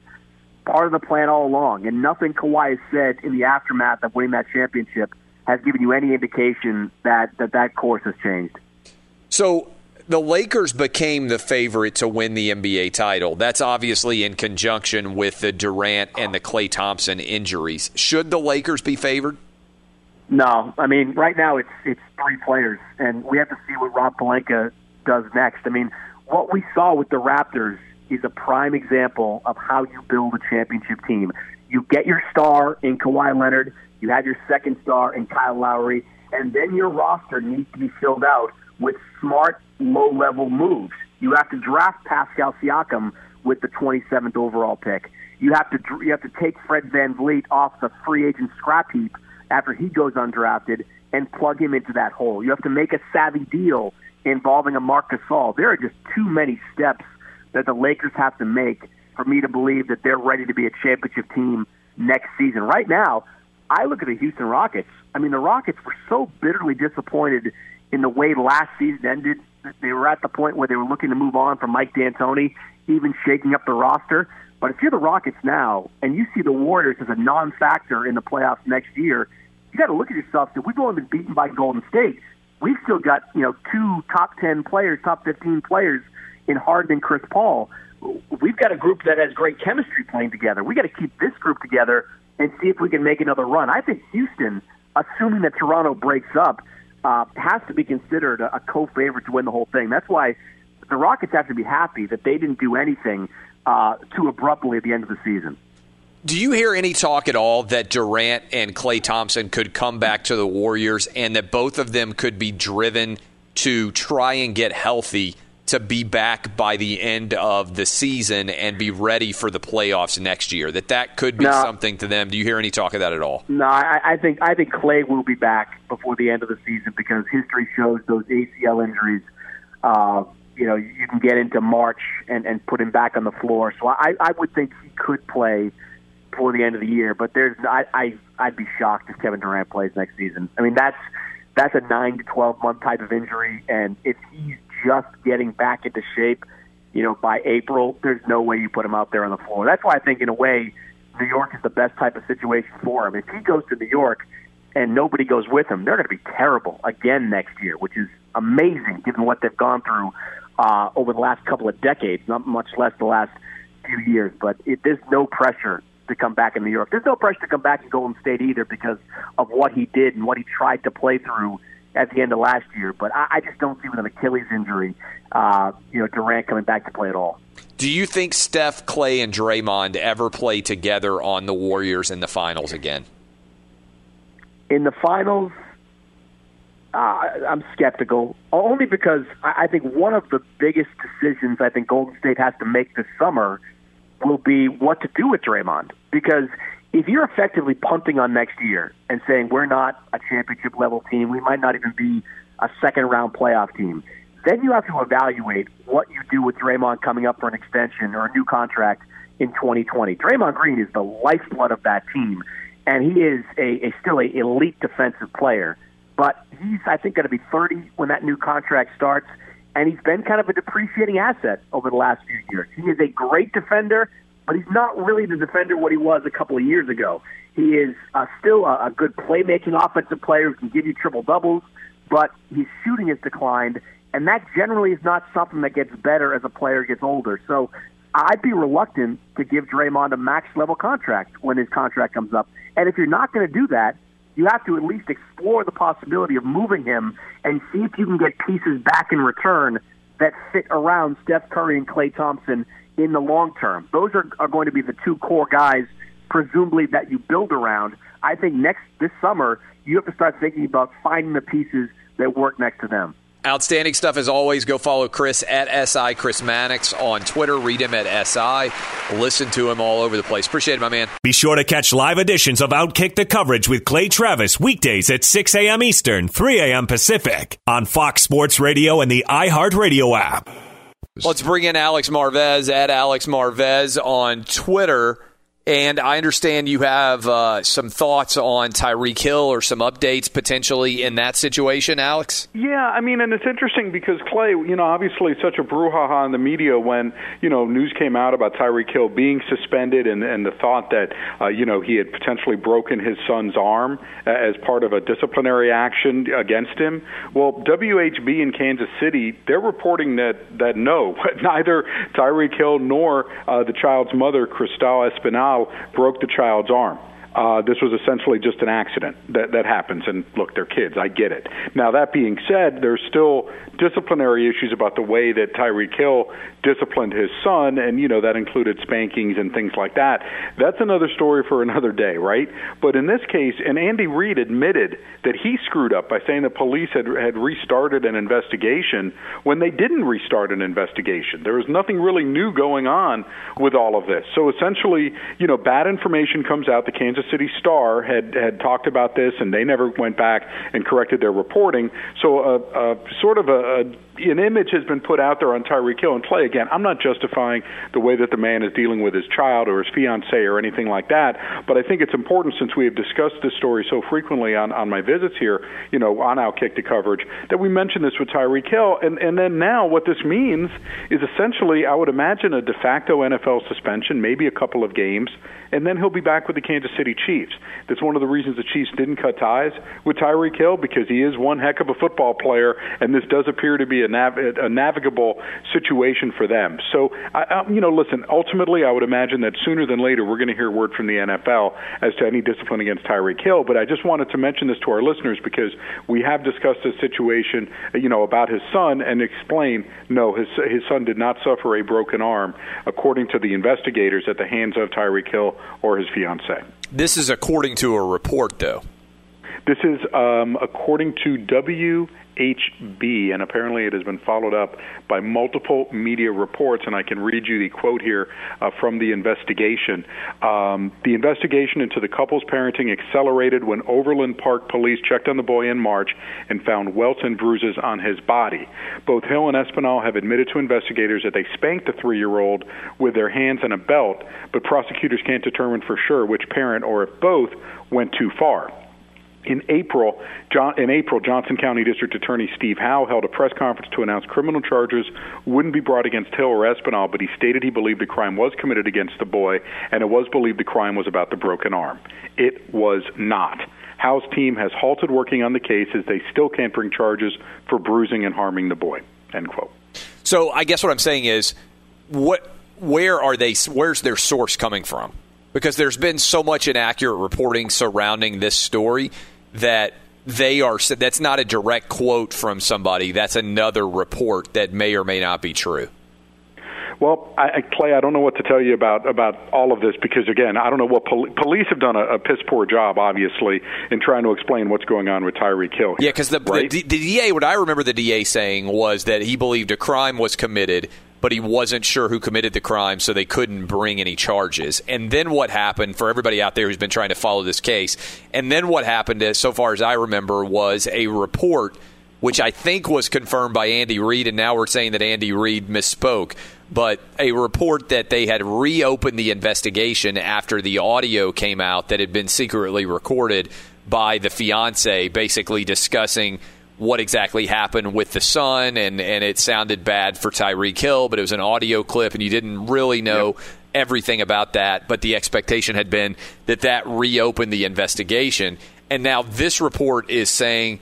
part of the plan all along. And nothing Kawhi has said in the aftermath of winning that championship has given you any indication that that, that course has changed. So the Lakers became the favorite to win the NBA title. That's obviously in conjunction with the Durant and the Klay Thompson injuries. Should the Lakers be favored? No, I mean right now it's it's three players, and we have to see what Rob Pelinka does next. I mean, what we saw with the Raptors is a prime example of how you build a championship team. You get your star in Kawhi Leonard, you have your second star in Kyle Lowry, and then your roster needs to be filled out with smart, low-level moves. You have to draft Pascal Siakam with the 27th overall pick. You have to you have to take Fred Van VanVleet off the free agent scrap heap after he goes undrafted and plug him into that hole. You have to make a savvy deal involving a Marc Gasol. There are just too many steps that the Lakers have to make for me to believe that they're ready to be a championship team next season. Right now, I look at the Houston Rockets. I mean, the Rockets were so bitterly disappointed in the way last season ended. They were at the point where they were looking to move on from Mike D'Antoni, even shaking up the roster. But if you're the Rockets now and you see the Warriors as a non-factor in the playoffs next year, you got to look at yourself. That we've only been beaten by Golden State. We've still got you know two top ten players, top fifteen players in Harden and Chris Paul. We've got a group that has great chemistry playing together. We got to keep this group together and see if we can make another run. I think Houston, assuming that Toronto breaks up, uh, has to be considered a, a co-favorite to win the whole thing. That's why the Rockets have to be happy that they didn't do anything uh, too abruptly at the end of the season. Do you hear any talk at all that Durant and Klay Thompson could come back to the Warriors and that both of them could be driven to try and get healthy to be back by the end of the season and be ready for the playoffs next year? That that could be No. something to them. Do you hear any talk of that at all? No, I, I think I think Klay will be back before the end of the season because history shows those ACL injuries. Uh, you know, you can get into March and, and put him back on the floor. So I, I would think he could play before the end of the year. But there's, I, I, I'd be shocked if Kevin Durant plays next season. I mean, that's that's a nine to twelve month type of injury, and if he's just getting back into shape, you know, by April, there's no way you put him out there on the floor. That's why I think, in a way, New York is the best type of situation for him. If he goes to New York and nobody goes with him, they're going to be terrible again next year, which is amazing given what they've gone through uh, over the last couple of decades, not much less the last few years. But it, there's no pressure to come back in New York. There's no pressure to come back in Golden State either because of what he did and what he tried to play through at the end of last year. But I, I just don't see with an Achilles injury, uh, you know, Durant coming back to play at all. Do you think Steph, Klay, and Draymond ever play together on the Warriors in the finals again? in the finals, uh, I'm skeptical. Only because I I think one of the biggest decisions I think Golden State has to make this summer will be what to do with Draymond. Because if you're effectively punting on next year and saying we're not a championship level team, we might not even be a second round playoff team, then you have to evaluate what you do with Draymond coming up for an extension or a new contract in 2020. Draymond Green is the lifeblood of that team, and he is a, a still a elite defensive player. But he's, I think, going to be 30 when that new contract starts, and he's been kind of a depreciating asset over the last few years. He is a great defender, but he's not really the defender what he was a couple of years ago. He is uh, still a, a good playmaking offensive player who can give you triple doubles, but his shooting has declined, and that generally is not something that gets better as a player gets older. So I'd be reluctant to give Draymond a max level contract when his contract comes up. And if you're not going to do that, you have to at least explore the possibility of moving him and see if you can get pieces back in return that fit around Steph Curry and Klay Thompson in the long term. Those are, are going to be the two core guys, presumably, that you build around. I think next this summer, you have to start thinking about finding the pieces that work next to them. Outstanding stuff as always. Go follow Chris at SI Chris Mannix on Twitter. Read him at SI. Listen to him all over the place. Appreciate it, my man. Be sure to catch live editions of Outkick the coverage with Clay Travis weekdays at 6 a.m. Eastern, 3 a.m. Pacific on Fox Sports Radio and the iHeartRadio app. Let's bring in Alex Marvez at Alex Marvez on Twitter. And I understand you have uh, some thoughts on Tyreek Hill or some updates potentially in that situation, Alex. Yeah, I mean, and it's interesting because Clay, you know, obviously such a brouhaha in the media when you know news came out about Tyreek Hill being suspended and, and the thought that uh, you know he had potentially broken his son's arm as part of a disciplinary action against him. Well, WHB in Kansas City, they're reporting that that no, neither Tyreek Hill nor uh, the child's mother, Cristal Espinal broke the child's arm. Uh, this was essentially just an accident that, that happens. And look, they're kids. I get it. Now, that being said, there's still disciplinary issues about the way that Tyreek Hill disciplined his son, and, you know, that included spankings and things like that. That's another story for another day, right? But in this case, and Andy Reid admitted that he screwed up by saying the police had, had restarted an investigation when they didn't restart an investigation. There was nothing really new going on with all of this. So essentially, you know, bad information comes out. The Kansas City Star had had talked about this, and they never went back and corrected their reporting. So, uh, uh, sort of a, a an image has been put out there on Tyreek Hill and play again. I'm not justifying the way that the man is dealing with his child or his fiance or anything like that, but I think it's important since we have discussed this story so frequently on on my visits here, you know, on Outkick the coverage, that we mention this with Tyreek Hill, and and then now what this means is essentially, I would imagine a de facto NFL suspension, maybe a couple of games, and then he'll be back with the Kansas City Chiefs. That's one of the reasons the Chiefs didn't cut ties with Tyreek Hill because he is one heck of a football player, and this does appear to be nav- a navigable situation for them. So, I, I, you know, listen. Ultimately, I would imagine that sooner than later we're going to hear word from the NFL as to any discipline against Tyreek Hill. But I just wanted to mention this to our listeners because we have discussed this situation, you know, about his son and explain no, his his son did not suffer a broken arm, according to the investigators, at the hands of Tyreek Hill or his fiance. This is according to a report, though. This is um, according to W. HB, and apparently it has been followed up by multiple media reports. And I can read you the quote here uh, from the investigation. Um, the investigation into the couple's parenting accelerated when Overland Park police checked on the boy in March and found welts and bruises on his body. Both Hill and Espinal have admitted to investigators that they spanked the three year old with their hands and a belt, but prosecutors can't determine for sure which parent or if both went too far. In April, John, in April, Johnson County District Attorney Steve Howe held a press conference to announce criminal charges wouldn't be brought against Hill or Espinal, but he stated he believed a crime was committed against the boy, and it was believed the crime was about the broken arm. It was not. Howe's team has halted working on the case as they still can't bring charges for bruising and harming the boy. End quote. So I guess what I'm saying is, what, where are they? Where's their source coming from? Because there's been so much inaccurate reporting surrounding this story that they are that's not a direct quote from somebody that's another report that may or may not be true well, I, Clay, I don't know what to tell you about about all of this because again, I don't know what pol- police have done a, a piss poor job, obviously, in trying to explain what's going on with Tyreek Hill. Yeah, because the, right? the, the DA, what I remember the DA saying was that he believed a crime was committed, but he wasn't sure who committed the crime, so they couldn't bring any charges. And then what happened for everybody out there who's been trying to follow this case? And then what happened, as so far as I remember, was a report which I think was confirmed by Andy Reid, and now we're saying that Andy Reid misspoke. But a report that they had reopened the investigation after the audio came out that had been secretly recorded by the fiance, basically discussing what exactly happened with the son, and, and it sounded bad for Tyreek Hill, but it was an audio clip, and you didn't really know yep. everything about that. But the expectation had been that that reopened the investigation. And now this report is saying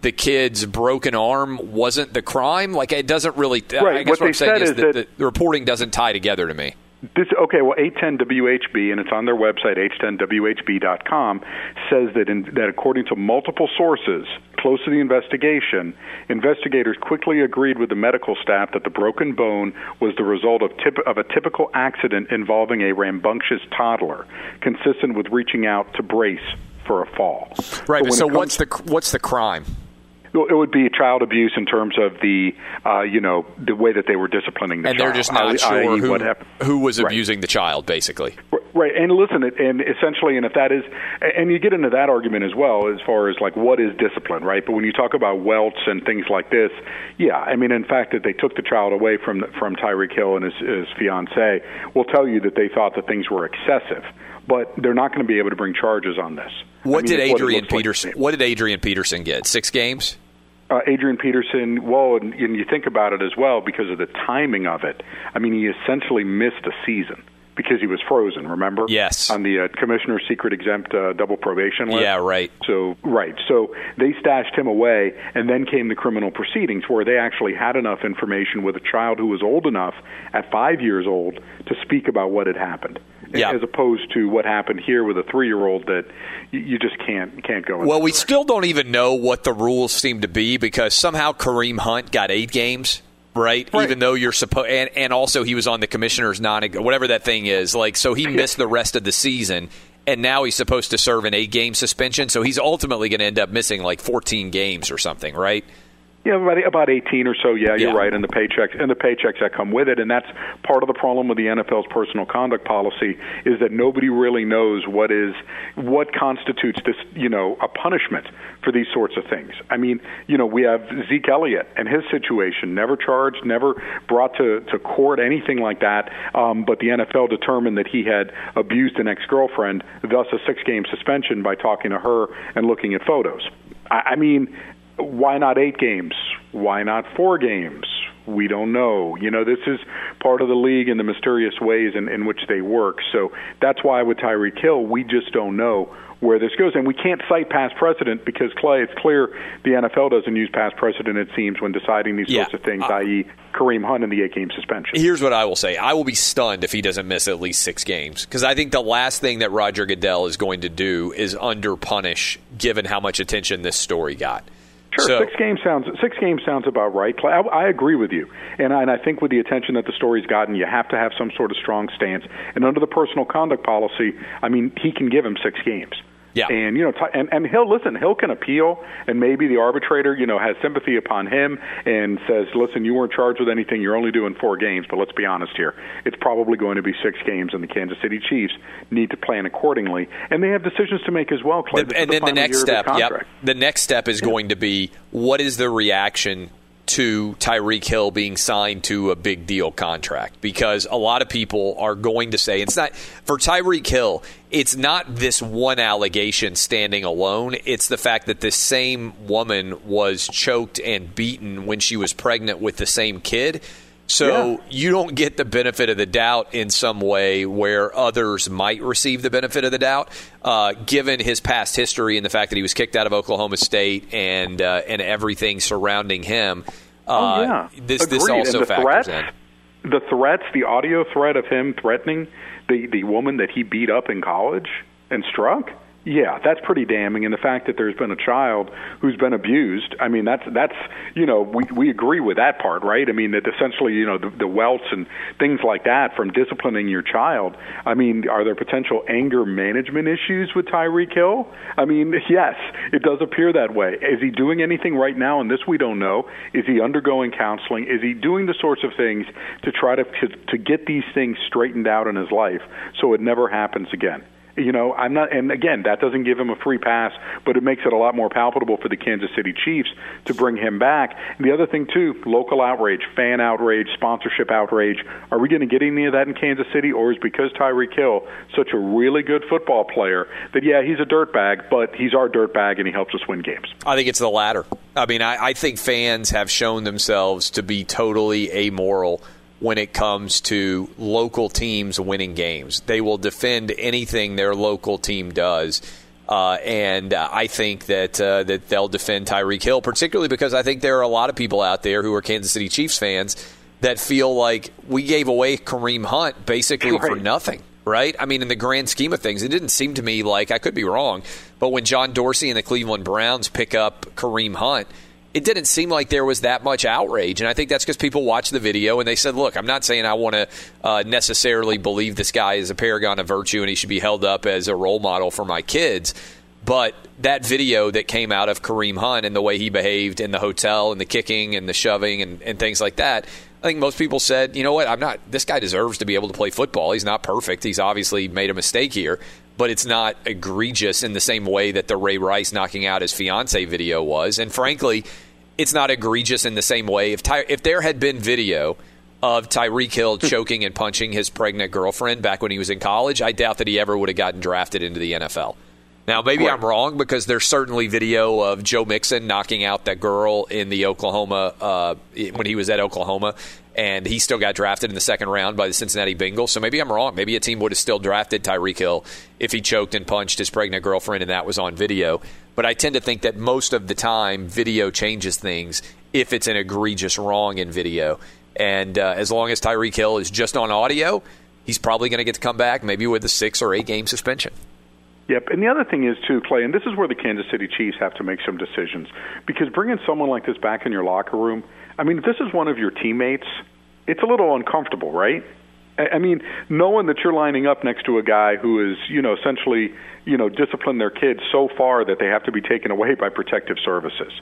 the kid's broken arm wasn't the crime. Like, it doesn't really. Right. I guess what, what I'm saying is, is that, that the reporting doesn't tie together to me. This, okay, well, 810WHB, and it's on their website, 810WHB.com, says that, in, that according to multiple sources close to the investigation, investigators quickly agreed with the medical staff that the broken bone was the result of, tip, of a typical accident involving a rambunctious toddler, consistent with reaching out to brace for a fall. Right. So, so what's the what's the crime? It would be child abuse in terms of the uh, you know the way that they were disciplining the and child. they're just not I, sure I, who, what who was abusing right. the child basically Right, and listen, and essentially, and if that is, and you get into that argument as well as far as like what is discipline, right? But when you talk about welts and things like this, yeah, I mean, in fact, that they took the child away from from Tyreek Hill and his, his fiance will tell you that they thought that things were excessive, but they're not going to be able to bring charges on this. What I mean, did Adrian it looks like Peterson? what did Adrian Peterson get? Six games. Uh, Adrian Peterson, well, and, and you think about it as well because of the timing of it. I mean, he essentially missed a season because he was frozen. Remember? Yes. On the uh, commissioner's secret exempt uh, double probation list. Yeah, right. So right. So they stashed him away, and then came the criminal proceedings where they actually had enough information with a child who was old enough at five years old to speak about what had happened. Yeah. As opposed to what happened here with a three-year-old that you, just can't can't go. Well, we still don't even know what the rules seem to be because somehow Kareem Hunt got eight games. Right? even though you're supposed, and, and also he was on the commissioner's non, whatever that thing is. Like, so he missed the rest of the season, and now he's supposed to serve an eight game suspension. So he's ultimately going to end up missing like 14 games or something, right? Yeah, about about eighteen or so. Yeah, you're Yeah. right, and the paychecks and the paychecks that come with it, and that's part of the problem with the NFL's personal conduct policy is that nobody really knows what is what constitutes this, you know, a punishment for these sorts of things. I mean, you know, we have Zeke Elliott and his situation, never charged, never brought to to court, anything like that. Um, but the NFL determined that he had abused an ex girlfriend, thus a six game suspension by talking to her and looking at photos. I mean why not eight games? Why not four games? We don't know. You know, this is part of the league and the mysterious ways in, in which they work. So that's why with Tyreek Hill, we just don't know where this goes. And we can't cite past precedent because, Clay, it's clear the NFL doesn't use past precedent, it seems, when deciding these Yeah. sorts of things, Uh, i.e., Kareem Hunt and the eight game suspension. Here's what I will say. I will be stunned if he doesn't miss at least six games because I think the last thing that Roger Goodell is going to do is under punish given how much attention this story got. Sure, So- six games sounds six games sounds about right. I, I agree with you, and I, and I think with the attention that the story's gotten, you have to have some sort of strong stance. And under the personal conduct policy, I mean, he can give him six games. Yeah. And you know, and and Hill listen, Hill can appeal, and maybe the arbitrator, you know, has sympathy upon him and says, listen, you weren't charged with anything, you're only doing four games. But let's be honest here, it's probably going to be six games, and the Kansas City Chiefs need to plan accordingly, and they have decisions to make as well. Clay. The- and then the next step, yep. The next step is going to be what is the reaction to Tyreek Hill being signed to a big deal contract? Because a lot of people are going to say it's not for Tyreek Hill. It's not this one allegation standing alone. It's the fact that this same woman was choked and beaten when she was pregnant with the same kid. So Yeah. you don't get the benefit of the doubt in some way where others might receive the benefit of the doubt, uh, given his past history and the fact that he was kicked out of Oklahoma State and uh, and everything surrounding him. Uh, oh yeah, this this also factors threats, in. The threats, the audio threat of him threatening the the woman that he beat up in college and struck. Yeah, that's pretty damning. And the fact that there's been a child who's been abused, I mean, that's that's you know we we agree with that part, right? I mean that essentially you know the, the welts and things like that from disciplining your child. I mean, are there potential anger management issues with Tyreek Hill? I mean, yes, it does appear that way. Is he doing anything right now? And this we don't know. Is he undergoing counseling? Is he doing the sorts of things to try to to, to get these things straightened out in his life so it never happens again? You know, I'm not, and again, that doesn't give him a free pass, but it makes it a lot more palpable for the Kansas City Chiefs to bring him back. The other thing, too, local outrage, fan outrage, sponsorship outrage. Are we going to get any of that in Kansas City, or is because Tyreek Hill such a really good football player that yeah, he's a dirtbag, but he's our dirtbag and he helps us win games? I think it's the latter. I mean, I, I think fans have shown themselves to be totally amoral when it comes to local teams winning games. They will defend anything their local team does. Uh, and uh, I think that uh, that they'll defend Tyreek Hill, particularly because I think there are a lot of people out there who are Kansas City Chiefs fans that feel like we gave away Kareem Hunt basically for nothing right? I mean, in the grand scheme of things, it didn't seem to me like I could be wrong, but when John Dorsey and the Cleveland Browns pick up Kareem Hunt, it didn't seem like there was that much outrage. And I think that's because people watched the video and they said, look, I'm not saying I want to uh, necessarily believe this guy is a paragon of virtue and he should be held up as a role model for my kids. But that video that came out of Kareem Hunt and the way he behaved in the hotel and the kicking and the shoving and, and things like that, I think most people said, you know what, I'm not. This guy deserves to be able to play football. He's not perfect. He's obviously made a mistake here, but it's not egregious in the same way that the Ray Rice knocking out his fiance video was. And frankly, it's not egregious in the same way. If Ty- if there had been video of Tyreek Hill choking and punching his pregnant girlfriend back when he was in college, I doubt that he ever would have gotten drafted into the NFL. Now, maybe I'm wrong because there's certainly video of Joe Mixon knocking out that girl in the Oklahoma uh, when he was at Oklahoma, and he still got drafted in the second round by the Cincinnati Bengals. So maybe I'm wrong. Maybe a team would have still drafted Tyreek Hill if he choked and punched his pregnant girlfriend and that was on video. But I tend to think that most of the time, video changes things if it's an egregious wrong in video. And uh, as long as Tyreek Hill is just on audio, he's probably going to get to come back, maybe with a six or eight game suspension. Yep, and the other thing is too, Clay, and this is where the Kansas City Chiefs have to make some decisions because bringing someone like this back in your locker room, I mean, if this is one of your teammates, it's a little uncomfortable, right? I mean, knowing that you're lining up next to a guy who is, you know, essentially, you know, disciplined their kids so far that they have to be taken away by protective services,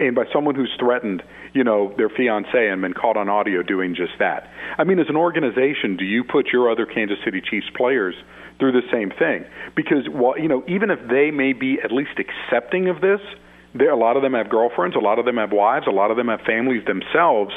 and by someone who's threatened, you know, their fiance and been caught on audio doing just that. I mean, as an organization, do you put your other Kansas City Chiefs players through the same thing because while you know even if they may be at least accepting of this a lot of them have girlfriends a lot of them have wives a lot of them have families themselves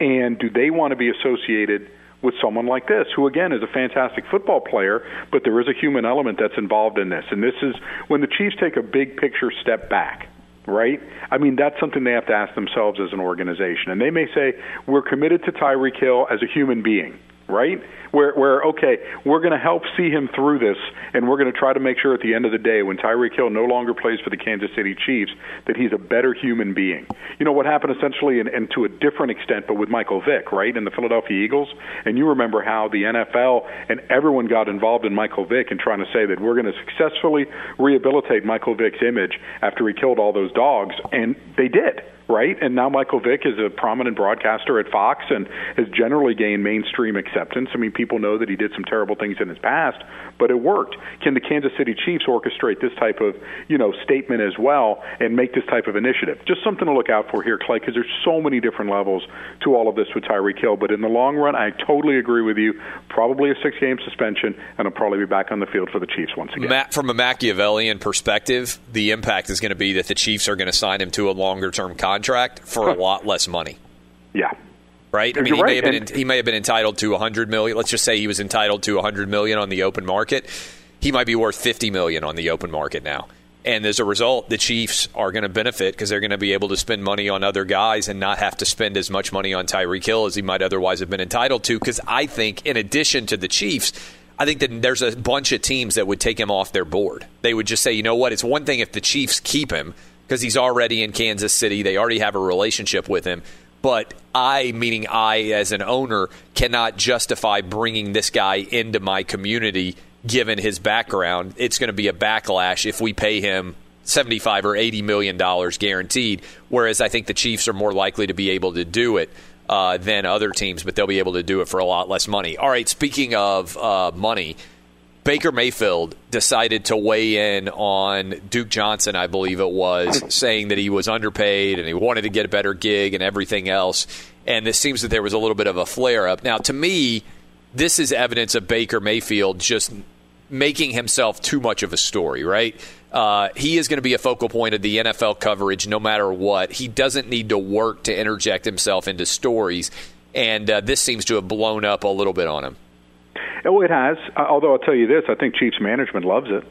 and do they want to be associated with someone like this who again is a fantastic football player but there is a human element that's involved in this and this is when the Chiefs take a big picture step back right? I mean, that's something they have to ask themselves as an organization. And they may say, we're committed to Tyreek Hill as a human being, right? where where okay, we're going to help see him through this, and we're going to try to make sure at the end of the day, when Tyreek Hill no longer plays for the Kansas City Chiefs, that he's a better human being. You know what happened essentially, and, and to a different extent, but with Michael Vick, right, in the Philadelphia Eagles, and you remember how the NFL and everyone got involved in Michael Vick and trying to say that we're going to successfully rehabilitate Michael Vick's image after he killed all those dogs, and they did right? And now Michael Vick is a prominent broadcaster at Fox and has generally gained mainstream acceptance. I mean, people know that he did some terrible things in his past, but it worked. Can the Kansas City Chiefs orchestrate this type of, you know, statement as well and make this type of initiative? Just something to look out for here, Clay, because there's so many different levels to all of this with Tyreek Hill. But in the long run, I totally agree with you. Probably a six-game suspension, and he'll probably be back on the field for the Chiefs once again. Matt, from a Machiavellian perspective, the impact is going to be that the Chiefs are going to sign him to a longer-term contract for a lot less money. Yeah right? I mean, he right. may have been he may have been entitled to 100 million. Let's just say he was entitled to 100 million on the open market. He might be worth 50 million on the open market now. And as a result, the Chiefs are going to benefit because they're going to be able to spend money on other guys and not have to spend as much money on Tyreek Hill as he might otherwise have been entitled to. Because I think, in addition to the Chiefs, I think that there's a bunch of teams that would take him off their board. They would just say, you know what, it's one thing if the Chiefs keep him because he's already in Kansas City, they already have a relationship with him but I, meaning I as an owner, cannot justify bringing this guy into my community given his background. It's going to be a backlash if we pay him 75 or 80 million dollars guaranteed whereas I think the Chiefs are more likely to be able to do it uh, than other teams but they'll be able to do it for a lot less money. All right, speaking of uh, money, Baker Mayfield decided to weigh in on Duke Johnson, I believe it was, saying that he was underpaid and he wanted to get a better gig and everything else. And it seems that there was a little bit of a flare up. Now, to me, this is evidence of Baker Mayfield just making himself too much of a story, right? Uh, he is going to be a focal point of the NFL coverage no matter what. He doesn't need to work to interject himself into stories. And uh, this seems to have blown up a little bit on him. Oh, it has. Although I'll tell you this, I think Chiefs management loves it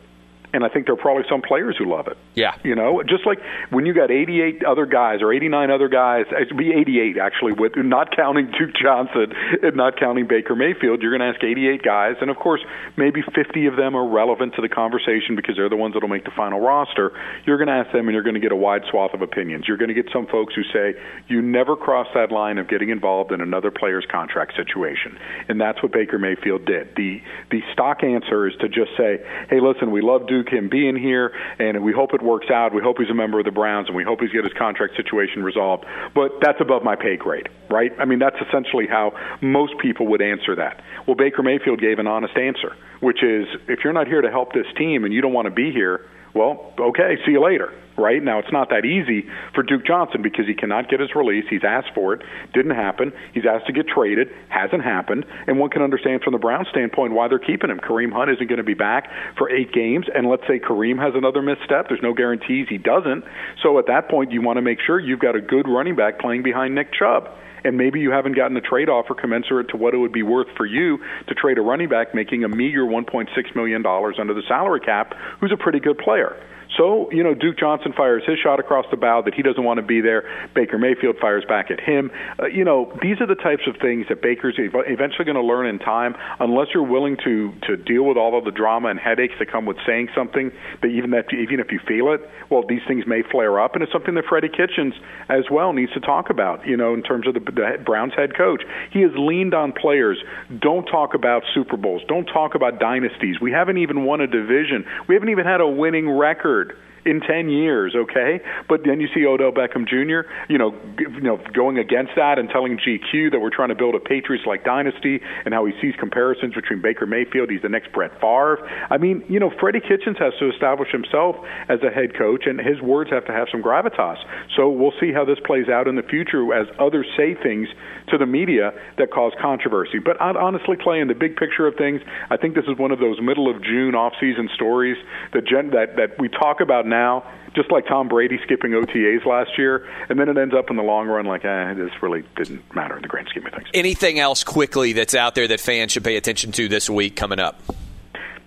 and I think there are probably some players who love it. Yeah, you know, just like when you got 88 other guys or 89 other guys, it'd be 88 actually, with not counting Duke Johnson and not counting Baker Mayfield. You're going to ask 88 guys, and of course, maybe 50 of them are relevant to the conversation because they're the ones that'll make the final roster. You're going to ask them, and you're going to get a wide swath of opinions. You're going to get some folks who say you never cross that line of getting involved in another player's contract situation, and that's what Baker Mayfield did. The the stock answer is to just say, hey, listen, we love Duke him being here, and we hope it works out. We hope he's a member of the Browns, and we hope he's get his contract situation resolved. But that's above my pay grade, right? I mean, that's essentially how most people would answer that. Well, Baker Mayfield gave an honest answer, which is if you're not here to help this team and you don't want to be here, Well, okay, see you later right? Now, it's not that easy for Duke Johnson because he cannot get his release. He's asked for it, didn't happen. He's asked to get traded, hasn't happened. And one can understand from the Browns standpoint why they're keeping him. Kareem Hunt isn't going to be back for eight games, and let's say Kareem has another misstep. There's no guarantees he doesn't. So at that point, you want to make sure you've got a good running back playing behind Nick Chubb and maybe you haven't gotten a trade offer commensurate to what it would be worth for you to trade a running back making a meager $1.6 million under the salary cap, who's a pretty good player. So, you know, Duke Johnson fires his shot across the bow that he doesn't want to be there. Baker Mayfield fires back at him. Uh, you know, these are the types of things that Baker's eventually going to learn in time, unless you're willing to to deal with all of the drama and headaches that come with saying something that even that even if you feel it, well, these things may flare up, and it's something that Freddie Kitchens as well needs to talk about. You know, in terms of the, the Browns head coach, he has leaned on players. Don't talk about Super Bowls. Don't talk about dynasties. We haven't even won a division. We haven't even had a winning record in 10 years, okay? But then you see Odell Beckham Jr., you know, g- you know, going against that and telling GQ that we're trying to build a Patriots-like dynasty and how he sees comparisons between Baker Mayfield, he's the next Brett Favre. I mean, you know, Freddie Kitchens has to establish himself as a head coach, and his words have to have some gravitas. So we'll see how this plays out in the future as others say things to the media that cause controversy. But honestly, Clay, in the big picture of things, I think this is one of those middle of June off-season stories that gen- that that we talk about now, just like Tom Brady skipping OTAs last year, and then it ends up in the long run like, eh, this really didn't matter in the grand scheme of things. Anything else quickly that's out there that fans should pay attention to this week coming up?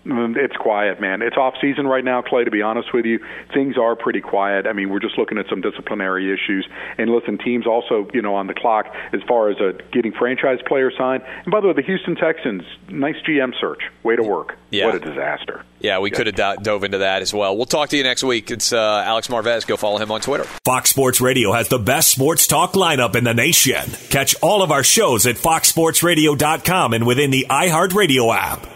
Mm, it's quiet, man. It's off season right now, Clay. To be honest with you, things are pretty quiet. I mean, we're just looking at some disciplinary issues. And listen, teams also, you know, on the clock as far as uh, getting franchise player signed. And by the way, the Houston Texans, nice GM search. Way to work. Yeah. What a disaster. Yeah, we could have do- dove into that as well. We'll talk to you next week. It's uh, Alex Marvez. Go follow him on Twitter. Fox Sports Radio has the best sports talk lineup in the nation. Catch all of our shows at foxsportsradio.com and within the iHeartRadio app.